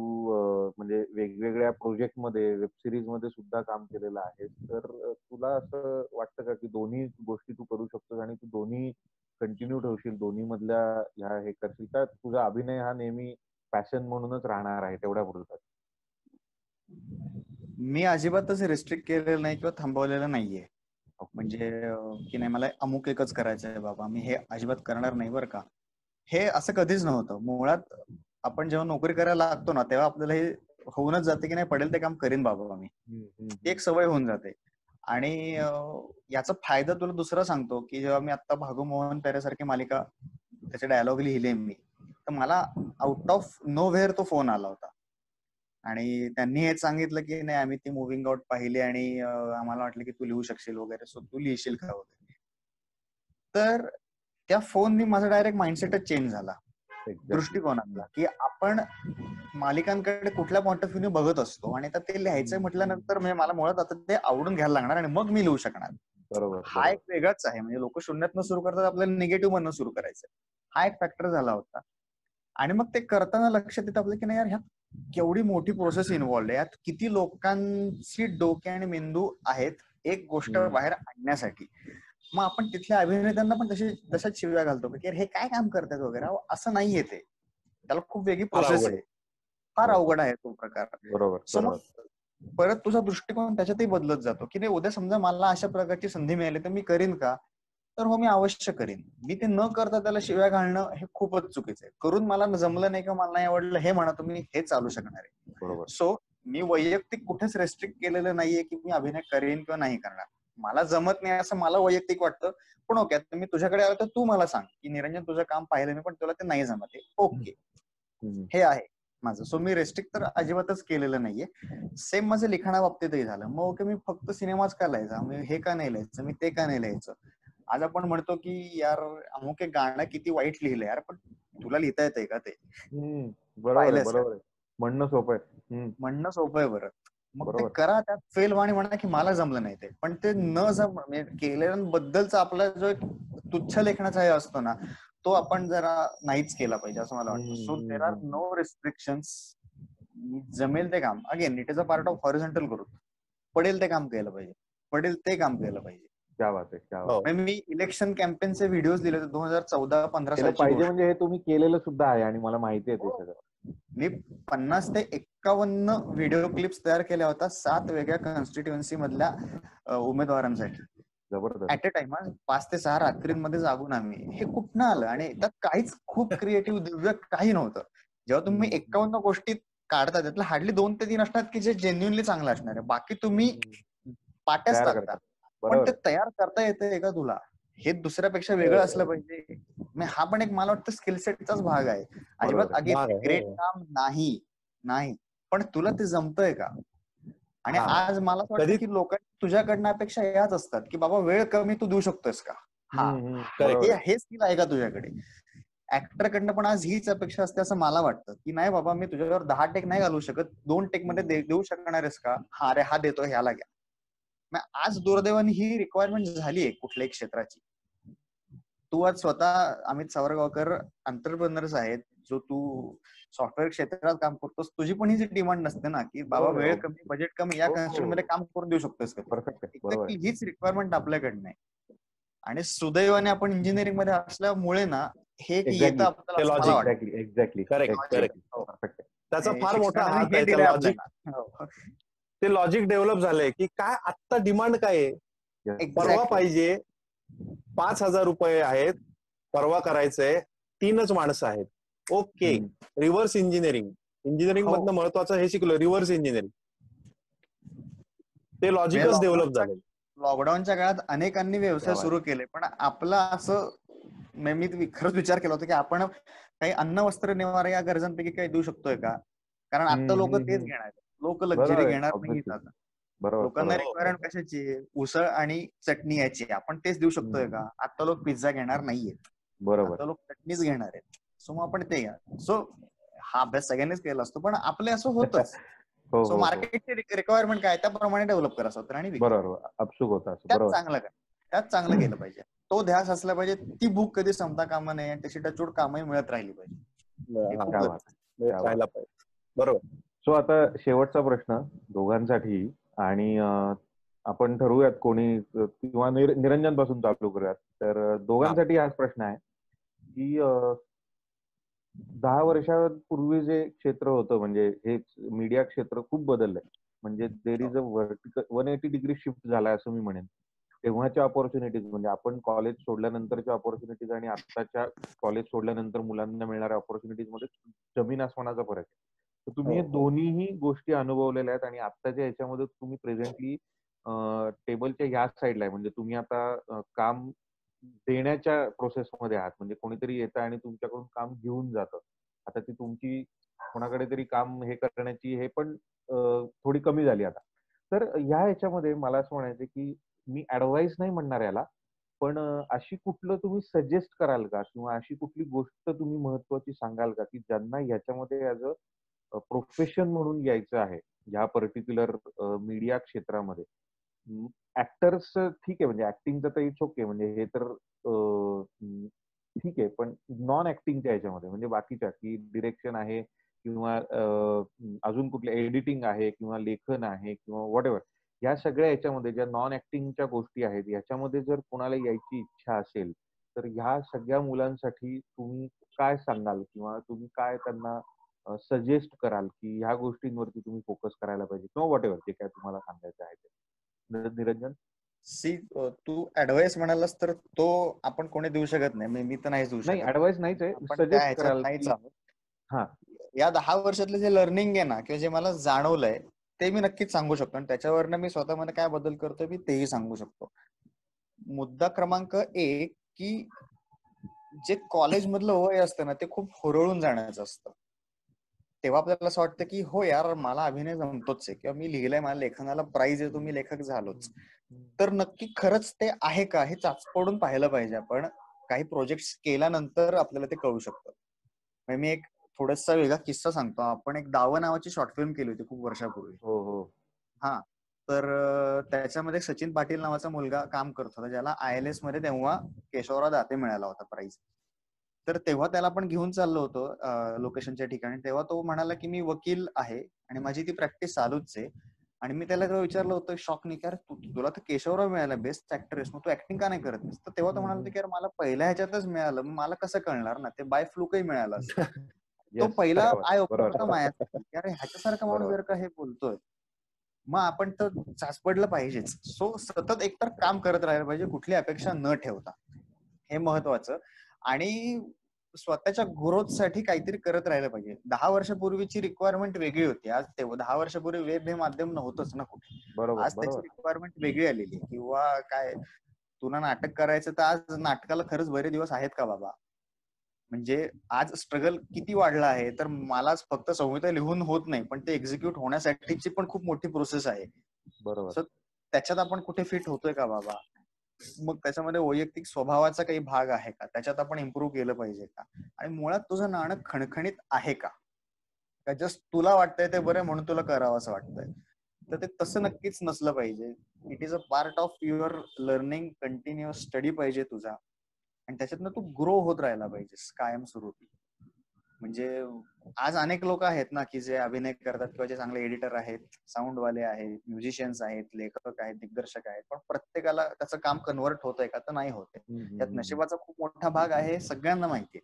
म्हणजे वेगवेगळ्या प्रोजेक्टमध्ये वेब सिरीजमध्ये सुद्धा काम केलेलं आहेस. तर तुला असं वाटतं का की दोन्ही गोष्टी तू करू शकतोस आणि तू दोन्ही कंटिन्यू ठेवशील दोन्ही मधल्या ह्या हे करशील? का तुझा अभिनय हा नेहमी पॅशन म्हणूनच राहणार आहे तेवढ्या पुरतात मी अजिबातच रिस्ट्रिक्ट केलेलं नाही किंवा थांबवलेलं नाहीये. म्हणजे की नाही मला अमुक एकच करायचं आहे बाबा मी हे अजिबात करणार नाही बरं का. हे असं कधीच नव्हतं. मुळात आपण जेव्हा नोकरी करायला लागतो ना तेव्हा आपल्याला हे होऊनच जाते की नाही पडेल ते काम करीन बाबा मी. एक सवय होऊन जाते. आणि याचा फायदा तुला दुसरा सांगतो की जेव्हा मी आता भागू मोहन सारखी मालिका त्याचे डायलॉग लिहिले मी तर मला आउट ऑफ नो व्हेअर तो फोन आला होता. आणि त्यांनी हेच सांगितलं की नाही आम्ही ती मुव्हिंग आउट पाहिली आणि आम्हाला वाटलं की तू लिहू शकशील वगैरे सो तू लिहिशील का वगैरे. तर त्या फोननी माझा डायरेक्ट माइंडसेटच चेंज झाला. दृष्टिकोनातला की आपण मालिकांकडे कुठल्या पॉइंट ऑफ व्ह्यू बघत असतो आणि आता ते लिहायचंय म्हटल्यानंतर म्हणजे मला मुळात आता ते आवडून घ्यायला लागणार आणि मग मी लिहू शकणार. बरोबर हा एक वेगळाच आहे म्हणजे लोक शून्यातनं सुरू करतात आपल्याला निगेटिव्ह मधनं सुरू करायचं हा एक फॅक्टर झाला होता. आणि मग ते करताना लक्षात येतं आपलं की नाही यार ह्यात केवढी मोठी प्रोसेस इन्व्हॉल्ड आहे. यात किती लोकांची डोके आणि मेंदू आहेत एक गोष्ट बाहेर आणण्यासाठी. मग आपण तिथल्या अभिनेत्यांना पण तशी तशाच शिव्या घालतो. की हे काय काम करतात वगैरे? असं नाहीये ते. त्याला खूप वेगळी प्रोसेस आहे. फार अवघड आहे तो प्रकार. बरोबर. परत तुझा दृष्टिकोन त्याच्यातही बदलत जातो. की नाही उद्या समजा मला अशा प्रकारची संधी मिळाली तर मी करीन का? तर हो मी अवश्य करीन. मी ते न करता त्याला शिव्या घालणं हे खूपच चुकीचं आहे. करून मला जमलं नाही का मला नाही आवडलं हे म्हणा तुम्ही हे चालू शकणार आहे. बरोबर. सो मी वैयक्तिक कुठेच रेस्ट्रिक्ट केलेलं नाहीये की मी अभिनय करेन किंवा नाही करणार. मला जमत नाही असं मला वैयक्तिक वाटतं. पण ओके मी तुझ्याकडे आलो तर तू मला सांग की निरंजन तुझं काम पाहिलं मी पण तुला ते नाही जमत आहे. ओके. हे आहे माझं. सो मी रेस्ट्रिक्ट तर अजिबातच केलेलं नाहीये. सेम माझं लिखाणा बाबतीतही झालं. मग ओके मी फक्त सिनेमाच का लिहायचा मी हे का नाही लिहायचं मी ते का नाही लिहायचं आज आपण म्हणतो की यार अमुक एक गाणं किती वाईट लिहिलं यार पण तुला लिहिता येतंय का ते? बरोबर म्हणणं सोपं आहे. म्हणणं सोपं आहे बरं. मग ते करा त्यात फेल आणि म्हणा की मला जमलं नाही ते. पण ते न जम केल्याबद्दलचा आपला जो एक तुच्छ लेखनाचा हे असतो ना तो आपण जरा नाहीच केला पाहिजे असं मला वाटतं. So there are no restrictions जमेल ते काम. Again it is a part of horizontal group पडेल ते काम केलं पाहिजे. पडेल ते काम केलं पाहिजे. म्हणजे मी इलेक्शन कॅम्पेनचे व्हिडिओ दिले दोन हजार चौदा पंधरा पाहिजे म्हणजे हे तुम्ही केलेलं सुद्धा आहे आणि मला माहिती आहे ते सगळं. मी पन्नास ते एक्कावन्न व्हिडिओ क्लिप्स तयार केल्या होत्या सात वेगळ्या कॉन्स्टिट्युएन्सी मधल्या उमेदवारांसाठी. जबरदस्त. ऍट अ टाइम पाच ते सहा रात्रींमध्ये जागून आम्ही. हे कुठनं आलं? आणि त्यात काहीच खूप क्रिएटिव्ह दिव्य काही नव्हतं. जेव्हा तुम्ही एक्कावन्न गोष्टी काढता त्यातलं हार्डली दोन ते तीन असतात की जे जेन्युनली चांगलं असणार आहे. बाकी तुम्ही पाट्याच टाकता. पण ते तयार करता येते का तुला? हे दुसऱ्यापेक्षा वेगळं असलं पाहिजे. हा पण एक मला वाटतं स्किल सेटचाच भाग आहे. अजिबात अगेन ग्रेट काम नाही. नाही. पण तुला ते जमतंय का? आणि आज मला वाटतं की लोकांनी तुझ्याकडनं अपेक्षा याच असतात की बाबा वेळ कमी तू देऊ शकतोस का? हा. हे स्किल आहे का तुझ्याकडे? ऍक्टरकडनं पण आज हीच अपेक्षा असते असं मला वाटतं की नाही बाबा मी तुझ्यावर दहा टेक नाही घालू शकत दोन टेकमध्ये देऊ शकणार आहेस का? हा अरे हा देतो ह्याला घ्या. आज दुर्दैवाने ही रिक्वायरमेंट झाली आहे कुठल्याही क्षेत्राची. तू आज स्वतः अमित सावरगावकर अंतरप्रनर्स आहेत जो तू सॉफ्टवेअर क्षेत्रात काम करतोस तुझी पण ही डिमांड नसते ना की बाबा वेळ कमी बजेट कमी या कन्स्ट्रक्शनमध्ये काम करून देऊ शकतोस का हीच रिक्वायरमेंट आपल्याकडनं आहे आणि सुदैवाने आपण इंजिनिअरिंगमध्ये असल्यामुळे ना हे येतं आपल्याला एक्झॅक्टली त्याचा फार मोठा ते लॉजिक डेव्हलप झालंय की काय आत्ता डिमांड काय आहे? परवा पाहिजे पाच हजार रुपये आहेत परवा करायचंय तीनच माणसं आहेत. Okay reverse engineering. इंजिनिअरिंग मधनं महत्वाचं हे शिकलो रिव्हर्स इंजिनिअरिंग. ते लॉजिकच डेव्हलप झाले लॉकडाऊनच्या काळात अनेकांनी व्यवसाय सुरू केले पण आपला असं मी खरंच विचार केला होता की आपण काही अन्न वस्त्र निवारा या गरजांपैकी काही देऊ शकतोय का? कारण आता लोक तेच घेणार लोक लक्झरी घेणार नाही लोकांना रिक्वायरमेंट कशाची उसळ आणि चटणी याची आपण तेच देऊ शकतोय का? आता लोक पिझ्झा घेणार नाहीयेत. बरोबर. लोक चटणीच घेणार आहेत. सो मग आपण ते घ्या. सो हा अभ्यास सगळ्यांनीच केला असतो पण आपले असं होतच. सो मार्केटची रिक्वायरमेंट काय त्याप्रमाणे डेव्हलप करायचं होतं आणि होता चांगलं काय? त्यात चांगलं केलं पाहिजे. तो ध्यास असला पाहिजे ती बुक कधी संपता कामा नये त्याची टचूड कामही मिळत राहिली पाहिजे. बरोबर. सो आता शेवटचा प्रश्न दोघांसाठी आणि आपण ठरवूयात कोणी किंवा निरंजनपासून चालू करूयात. तर दोघांसाठी हाच प्रश्न आहे की दहा वर्षापूर्वी जे क्षेत्र होतं म्हणजे हे मीडिया क्षेत्र खूप बदललंय. म्हणजे there is a vertical one eighty degree shift झालाय असं मी म्हणेन. तेव्हाच्या ऑपॉर्च्युनिटीज म्हणजे आपण कॉलेज सोडल्यानंतरच्या ऑपॉर्च्युनिटीज आणि आताच्या कॉलेज सोडल्यानंतर मुलांना मिळणाऱ्या ऑपॉर्च्युनिटीजमध्ये जमीन आसमानाचा फरक आहे. तर तुम्ही हे दोन्हीही गोष्टी अनुभवलेल्या आहेत आणि आत्ताच्या ह्याच्यामध्ये तुम्ही प्रेझेंटली टेबलच्या ह्या साईडला आहे. म्हणजे तुम्ही आता काम देण्याच्या प्रोसेसमध्ये आहात. म्हणजे कोणीतरी येतं आणि तुमच्याकडून काम घेऊन जातं. आता ती तुमची कोणाकडे तरी काम हे करण्याची हे पण थोडी कमी झाली आता. तर ह्या ह्याच्यामध्ये मला असं म्हणायचं की मी ऍडवाइस नाही म्हणणार याला पण अशी कुठलं तुम्ही सजेस्ट कराल का? किंवा अशी कुठली गोष्ट तुम्ही महत्वाची सांगाल का? की ज्यांना ह्याच्यामध्ये ऍज अ प्रोफेशन म्हणून यायचं आहे ह्या पर्टिक्युलर मीडिया क्षेत्रामध्ये. ऍक्टर्स ठीक आहे म्हणजे ऍक्टिंगचं तर इट्स ओके म्हणजे हे तर ठीक आहे पण नॉन ऍक्टिंगच्या ह्याच्यामध्ये म्हणजे बाकीच्या की डिरेक्शन आहे किंवा अजून कुठले एडिटिंग आहे किंवा लेखन आहे किंवा वॉट एव्हर या सगळ्या याच्यामध्ये ज्या नॉन ऍक्टिंगच्या गोष्टी आहेत याच्यामध्ये जर कोणाला यायची इच्छा असेल तर ह्या सगळ्या मुलांसाठी तुम्ही काय सांगाल किंवा तुम्ही काय त्यांना सजेस्ट कराल की ह्या गोष्टींवरती तुम्ही फोकस करायला पाहिजे किंवा वॉट एव्हर जे काय तुम्हाला सांगायचं आहे ते. निरंजन? सी तू ऍडवाइस म्हणालास तर तो आपण कोणी देऊ शकत नाही. मी तर नाहीच देऊ शकत. नाही ऍडवाइस नाहीच आहे हा. या दहा वर्षातले जे लर्निंग आहे ना किंवा जे मला जाणवलंय ते मी नक्कीच सांगू शकतो. आणि त्याच्यावरनं मी स्वतःमध्ये काय बदल करतोय मी तेही सांगू शकतो. मुद्दा क्रमांक एक की जे कॉलेज मधलं वय असतं ना ते खूप हुरळून जाण्याचं असतं. तेव्हा आपल्याला असं वाटतं की हो यार मला अभिनय जमतोच आहे किंवा मी लिहिलंय मला लेखनाला प्राईज आहे मी लेखक झालोच. तर नक्की खरंच ते आहे का हे चाचपडून पाहिलं पाहिजे आपण. काही प्रोजेक्ट केल्यानंतर आपल्याला ते कळू शकतं. मी एक थोडासा वेगळा किस्सा सांगतो. आपण एक दावा नावाची शॉर्ट फिल्म केली होती खूप वर्षापूर्वी. हो हो. हा. तर त्याच्यामध्ये सचिन पाटील नावाचा मुलगा काम करत होता ज्याला आय एल एसमध्ये तेव्हा केशवराव दाते मिळाला होता प्राईज तर तेव्हा त्याला आपण घेऊन चाललो होतो लोकेशनच्या ठिकाणी. तेव्हा तो म्हणाला की मी वकील आहे आणि माझी ती प्रॅक्टिस चालूच आहे. आणि मी त्याला विचारलं होतं शॉक नाही की तुला तर केशवराव मिळाला बेस्ट ऍक्टर मग तू ऍक्टिंग का नाही करत तर तेव्हा तो म्हणाला की यार मला पहिल्या ह्याच्यातच मिळालं मला कसं कळणार ना? ते बाय फ्लूकही मिळालं तो पहिला आय ओपन ह्याच्यासारखं माणूस जर का हे बोलतोय मग आपण तर चाचपडलं पाहिजेच. सो सतत एकतर काम करत राहायला पाहिजे कुठली अपेक्षा न ठेवता. हे महत्वाचं. आणि स्वतःच्या ग्रोथसाठी काहीतरी करत राहिलं पाहिजे. दहा वर्षापूर्वीची रिक्वायरमेंट वेगळी होती. आज तेव्हा दहा वर्षापूर्वी वेब हे माध्यम नव्हतंच ना कुठे. बरोबर आज त्याची रिक्वायरमेंट वेगळी आलेली किंवा काय तुला नाटक करायचं तर आज नाटकाला खरंच बरे दिवस आहेत का बाबा? म्हणजे आज स्ट्रगल किती वाढला आहे? तर मला फक्त संहिता लिहून होत नाही पण ते एक्झिक्यूट होण्यासाठीची पण खूप मोठी प्रोसेस आहे. बरोबर. त्याच्यात आपण कुठे फिट होतोय का बाबा? मग त्याच्यामध्ये वैयक्तिक स्वभावाचा काही भाग आहे का? त्याच्यात आपण इम्प्रूव्ह केलं पाहिजे का? आणि मुळात तुझं नाणं खणखणीत आहे का? जस्ट तुला वाटतंय ते बरं म्हणून तुला करावं असं वाटतंय? तर ते तसं नक्कीच नसलं पाहिजे. It is a part of your learning continuous study पाहिजे तुझा. आणि त्याच्यातनं तू ग्रो होत राहायला पाहिजेस कायमस्वरूपी. म्हणजे आज अनेक लोक आहेत ना की जे अभिनय करतात किंवा जे चांगले एडिटर आहेत साऊंडवाले आहेत म्युझिशियन्स आहेत लेखक आहेत दिग्दर्शक आहेत. पण प्रत्येकाला त्याचं काम कन्वर्ट होत आहे का तर नाही होत त्यात नशिबाचा खूप मोठा भाग आहे सगळ्यांना माहिती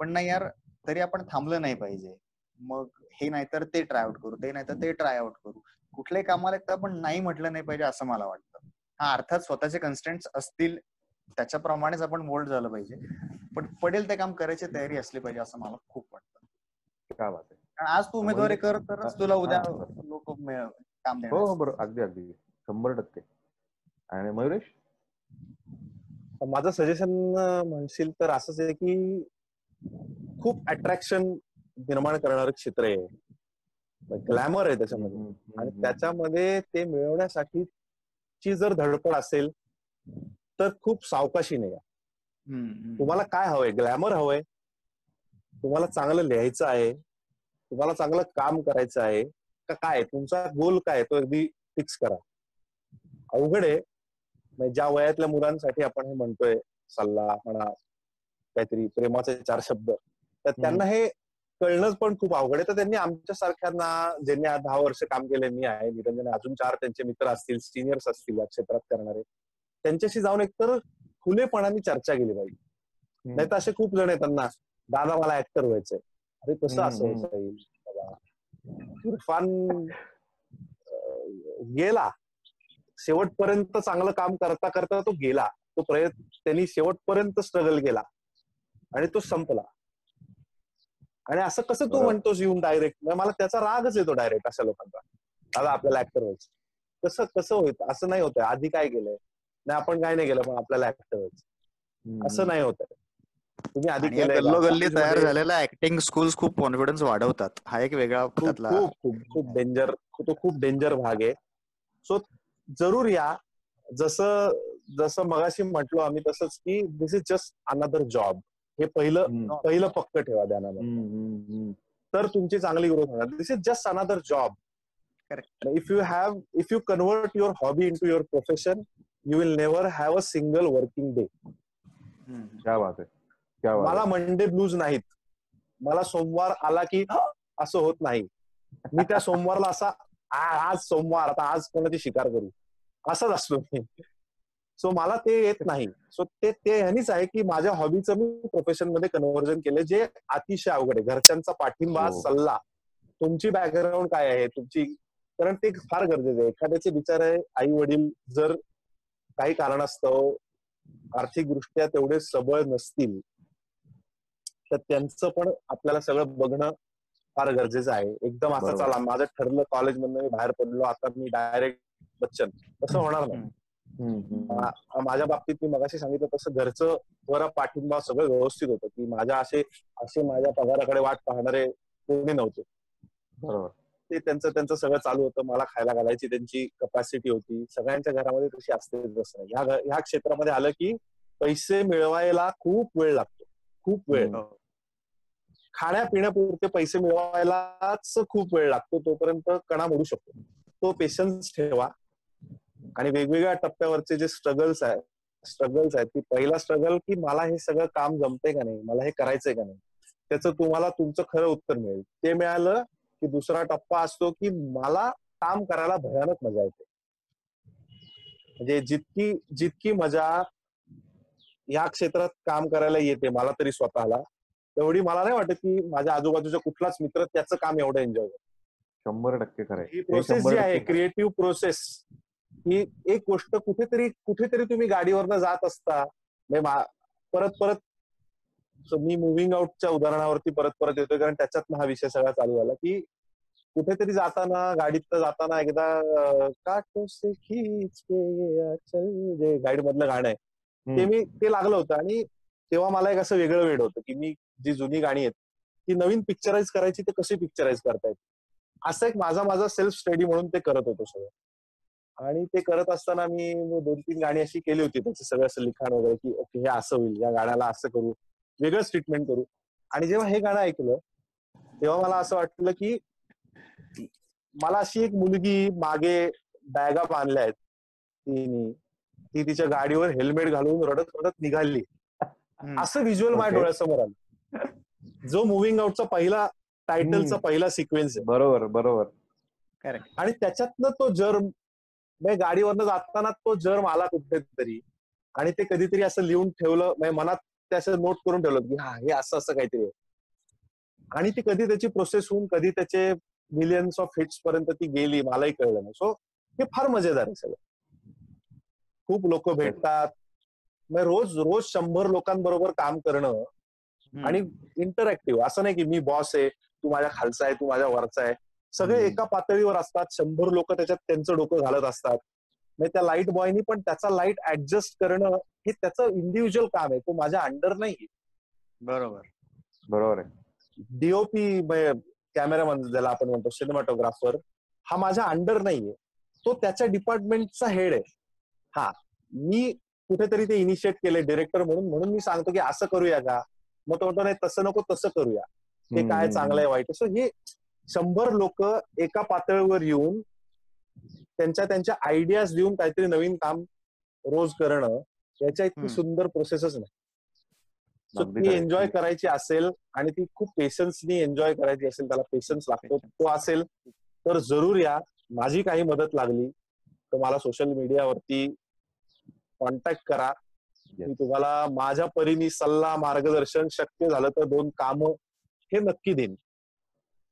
पण नाही यार तरी आपण थांबलं नाही पाहिजे. मग हे नाहीतर ते ट्राय आउट करू ते नाहीतर ते ट्राय आउट करू. कुठल्याही कामाला तर आपण नाही म्हटलं नाही पाहिजे असं मला वाटतं. हा अर्थात स्वतःचे कन्स्टंट असतील त्याच्याप्रमाणेच आपण मोल्ड झालं पाहिजे. पण पडेल ते काम करायची तयारी असली पाहिजे असं मला खूप वाटतं. काय बात आहे. कारण आज तू उमेदवारी कर तरच तुला उद्या लोक काम हो हो बरोबर. अगदी अगदी. शंभर टक्के. आणि मयुरेश? माझं सजेशन म्हणशील तर असंच आहे की खूप अट्रॅक्शन निर्माण करणार क्षेत्र आहे. ग्लॅमर आहे त्याच्यामध्ये. आणि त्याच्यामध्ये ते मिळवण्यासाठी जर धडपड असेल तर खूप सावकाशीने या. तुम्हाला काय हवंय? ग्लॅमर हवंय. तुम्हाला चांगलं लिहायचं आहे. तुम्हाला चांगलं काम करायचं आहे. का काय? तुमचा गोल काय तो अगदी फिक्स करा. अवघड आहे. म्हणजे ज्या वयातल्या मुलांसाठी आपण हे म्हणतोय सल्ला म्हणा काहीतरी प्रेमाचे चार शब्द तर त्यांना हे कळणंच पण खूप अवघड आहे. तर त्यांनी आमच्या सारख्यांना ज्यांनी दहा वर्ष काम केले मी आहे निरंजन अजून चार त्यांचे मित्र असतील सिनियर्स असतील या क्षेत्रात करणारे त्यांच्याशी जाऊन एकतर खुलेपणाने चर्चा केली पाहिजे. नाही तर असे खूप जण आहेत त्यांना दादा मला ऍक्टर व्हायचंय. अरे कसं असं जाईल इरफान गेला. शेवटपर्यंत चांगलं काम करता करता तो गेला. तो प्रयत्न त्यांनी शेवटपर्यंत स्ट्रगल केला. आणि तो संपला. आणि असं कसं तू म्हणतोस येऊन डायरेक्ट मला त्याचा रागच येतो डायरेक्ट अशा लोकांचा. दादा आपल्याला ऍक्टर व्हायचं कसं कसं होत असं नाही होत आधी काय केलंय? नाही आपण काय नाही केलं पण आपल्याला ऍक्टर असं नाही होत. तुम्ही आधी गल्ली तयार झालेला ऍक्टिंग स्कूल्स खूप कॉन्फिडन्स वाढवतात. हा एक वेगळा खूप खूप डेंजर तो खूप डेंजर भाग आहे. सो जरूर या. जसं जसं मगाशी म्हटलो आम्ही तसंच की this is just another job हे पहिलं पहिलं पक्क ठेवा ध्यानामध्ये. तर तुमची चांगली ग्रोथ होणार. This is just another job if you have if you convert your hobby in to your profession you will never have a single working day मला मंडे ब्लूज नाहीत. मला सोमवार आला की असं होत नाही. मी त्या सोमवारला असा आज सोमवार आता आज कोणाची शिकार करू? असंच असतो मी. सो मला ते येत नाही. सो ते ते ह्यानीच आहे की माझ्या हॉबीचं मी प्रोफेशनमध्ये कन्व्हर्जन केलं जे अतिशय अवघड आहे. घरच्यांचा पाठिंबा हो. सल्ला. तुमची बॅकग्राऊंड काय आहे? तुमची कारण ते फार गरजेचं आहे. एखाद्याचे विचार आहे आई वडील जर काही कारणास्तव आर्थिकदृष्ट्या तेवढे सबळ नसतील तर त्यांचं पण आपल्याला सगळं बघणं फार गरजेचं आहे. एकदम असं चला माझं ठरलं कॉलेज मधनं मी बाहेर पडलो आता मी डायरेक्ट बच्चन. तसं होणार नाही. माझ्या बाबतीत मी मगाशी सांगितलं तसं घरचं वर पाठिंबा सगळं व्यवस्थित होतं की माझ्या असे असे माझ्या पगाराकडे वाट पाहणारे कोणी नव्हते. बरोबर. ते त्यांचं त्यांचं सगळं चालू होतं. मला खायला घालायची त्यांची कपॅसिटी होती. सगळ्यांच्या घरामध्ये तशी असते तसं नाही. ह्या क्षेत्रामध्ये आलं की पैसे मिळवायला खूप वेळ लागतो. खूप वेळ. खाण्यापिण्यापुरते पैसे मिळवायलाच खूप वेळ लागतो. तोपर्यंत कणा मोडू शकतो. तो पेशन्स ठेवा. आणि वेगवेगळ्या टप्प्यावरचे जे स्ट्रगल्स आहेत स्ट्रगल्स आहेत की पहिला स्ट्रगल की मला हे सगळं काम जमतंय का नाही? मला हे करायचंय का नाही? त्याचं तुम्हाला तुमचं खरं उत्तर मिळेल. ते मिळालं की दुसरा टप्पा असतो की मला काम करायला भयानक मजा येते. म्हणजे जितकी जितकी मजा या क्षेत्रात काम करायला येते मला तरी स्वतःला तेवढी मला नाही वाटत की माझ्या आजूबाजूचा कुठलाच मित्र त्याचं काम एवढं एन्जॉय करतो शंभर टक्के खरं ही प्रोसेस जी आहे क्रिएटिव्ह प्रोसेस ही एक गोष्ट कुठेतरी कुठेतरी तुम्ही गाडीवरनं जात असता परत परत मी मुव्हिंग आउटच्या उदाहरणावरती परत परत येतोय कारण त्याच्यात हा विषय सगळा चालू झाला की कुठेतरी जाताना गाडीत जाताना एकदा काटो से जे गाईड मधलं गाणं आहे. ते मी ते लागलं होतं आणि तेव्हा मला एक असं वेगळं वेळ होतं की मी जी जुनी गाणी आहेत ती नवीन पिक्चराईज करायची ते कशी पिक्चराईज करतायत असं एक माझा माझा सेल्फ स्टडी म्हणून ते करत होतो सगळं. आणि ते करत असताना मी दोन तीन गाणी अशी केली होती त्याचं सगळं असं लिखाण वगैरे की ओके हे असं होईल या गाण्याला असं करू. वेगळंच ट्रीटमेंट करू. आणि जेव्हा हे गाणं ऐकलं तेव्हा मला असं वाटलं की मला अशी एक मुलगी मागे बॅगा बांधल्या आहेत. तिने ती तिच्या गाडीवर हेल्मेट घालून रडत रडत निघाली. असं व्हिज्युअल माझ्या डोळ्यासमोर आलं. जो मुव्हिंग आउटचा पहिला टायटलचा पहिला सिक्वेन्स आहे. बरोबर बरोबर. आणि त्याच्यातनं तो जर म्हणजे गाडीवरनं जाताना तो जर मला कुठेतरी. आणि ते कधीतरी असं लिहून ठेवलं म्हणजे मनात ते असं नोट करून ठेवलं की हा हे असं असं काहीतरी आणि ती कधी त्याची प्रोसेस होऊन कधी त्याचे मिलियन्स ऑफ हिट्स पर्यंत ती गेली मलाही कळलं नाही. सो हे फार मजेदार आहे सगळं. खूप लोक भेटतात. रोज रोज शंभर लोकांबरोबर काम करणं आणि इंटरॅक्टिव्ह असं नाही की मी बॉस आहे तू माझ्या खालचा आहे तू माझ्या वरचा आहे. सगळे एका पातळीवर असतात. शंभर लोक त्याच्यात त्यांचं डोकं घालत असतात. म्हणजे त्या लाइट बॉयनी पण त्याचा लाइट ऍडजस्ट करणं हे त्याचं इंडिव्हिज्युअल काम आहे. तो माझ्या अंडर नाही बरोबर. बरोबर आहे. डीओपी कॅमेरामॅन ज्याला आपण म्हणतो सिनेमाटोग्राफर हा माझ्या अंडर नाहीये. तो त्याच्या डिपार्टमेंटचा हेड आहे. हा मी कुठेतरी ते इनिशिएट केले डिरेक्टर म्हणून म्हणून मी सांगतो की असं करूया का? मग तो म्हणतो नाही तसं नको तसं करूया. हे काय चांगलं आहे वाईट. असं हे शंभर लोक एका पातळीवर येऊन त्यांच्या त्यांच्या आयडियाज देऊन काहीतरी नवीन काम रोज करणं याच्या इतकी सुंदर प्रोसेसच नाही. सो ती एन्जॉय करायची असेल आणि ती खूप पेशन्सनी एन्जॉय करायची असेल त्याला पेशन्स लागतो तो असेल तर जरूर या. माझी काही मदत लागली तर मला सोशल मीडियावरती कॉन्टॅक्ट करा. मी तुम्हाला माझ्या परीने सल्ला मार्गदर्शन शक्य झालं तर दोन काम हे नक्की देईन.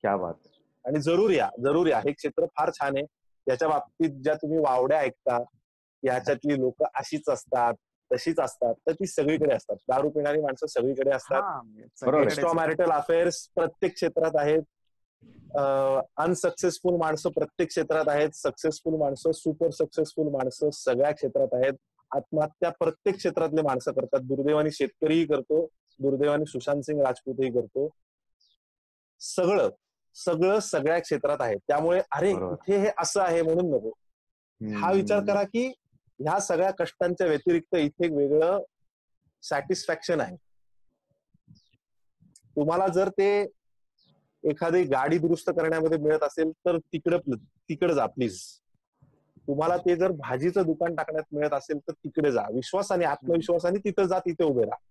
क्या बात आणि जरूर या जरूर या. हे क्षेत्र फार छान आहे. याच्या बाबतीत ज्या तुम्ही वावड्या ऐकता याच्यातली लोक अशीच असतात तशीच असतात तर ती सगळीकडे असतात. दारू पिणारी माणसं सगळीकडे असतात. एक्स्ट्रा मॅरिटल अफेअर्स प्रत्येक क्षेत्रात आहेत. अनसक्सेसफुल माणसं प्रत्येक क्षेत्रात आहेत. सक्सेसफुल माणसं सुपर सक्सेसफुल माणसं सगळ्या क्षेत्रात आहेत. आत्महत्या प्रत्येक क्षेत्रातले माणसं करतात. दुर्दैवानी शेतकरीही करतो. दुर्दैवानी सुशांत सिंग राजपूतही करतो. सगळं. सगळं सगळ्या क्षेत्रात आहे. त्यामुळे अरे इथे हे असं आहे म्हणून नको. हा विचार करा की ह्या सगळ्या कष्टांच्या व्यतिरिक्त इथे एक वेगळं सॅटिस्फॅक्शन आहे. तुम्हाला जर ते एखादी गाडी दुरुस्त करण्यामध्ये मिळत असेल तर तिकडे तिकडे जा प्लीज तुम्हाला ते जर भाजीचं दुकान टाकण्यात मिळत असेल तर तिकडे जा. विश्वासाने आत्मविश्वासाने तिथे जा तिथे उभे राहा.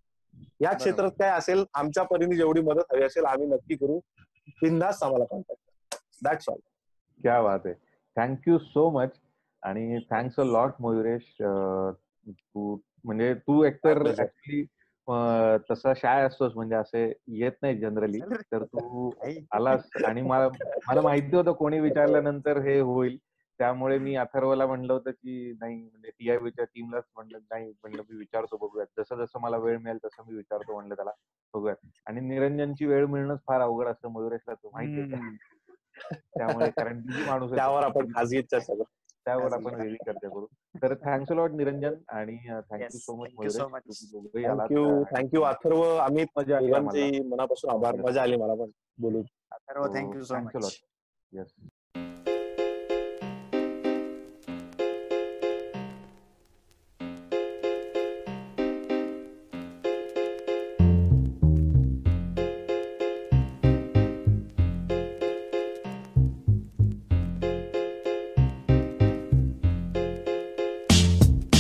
या क्षेत्रात काय असेल आमच्या परीने जेवढी मदत हवी असेल आम्ही नक्की करू. बिंदास आम्हाला कॉन्टॅक्ट दॅट्स ऑल क्या बात आहे थँक्यू सो मच आणि थँक्स अ लॉट मयुरेश. तू म्हणजे तू एकतर ऍक्च्युली तसा शाय असतोस म्हणजे असे येत नाही जनरली तर तू आलास. आणि मला मला माहिती होतं कोणी विचारल्यानंतर हे होईल. त्यामुळे मी अथर्वला म्हणलं होतं की नाही म्हणजे टीआयबीच्या टीमलाच म्हणलं नाही म्हणलं मी विचारतो बघूयात. जसं जसं मला वेळ मिळेल तसं मी विचारतो म्हणलं त्याला बघूयात. आणि निरंजनची वेळ मिळणंच फार अवघड असतं मयुरेशला तू माहिती त्यामुळे कारण बिझी माणूस त्यावर आपण त्यावर आपण वेगळी चर्चा करू तर थँक्स लॉट निरंजन आणि thank you so much Mayuresh. Thank you thank you Atharva. Amit मजा आली मनापासून आभार. मजा आली. मला पण बोलून. Atharva thank you so much yes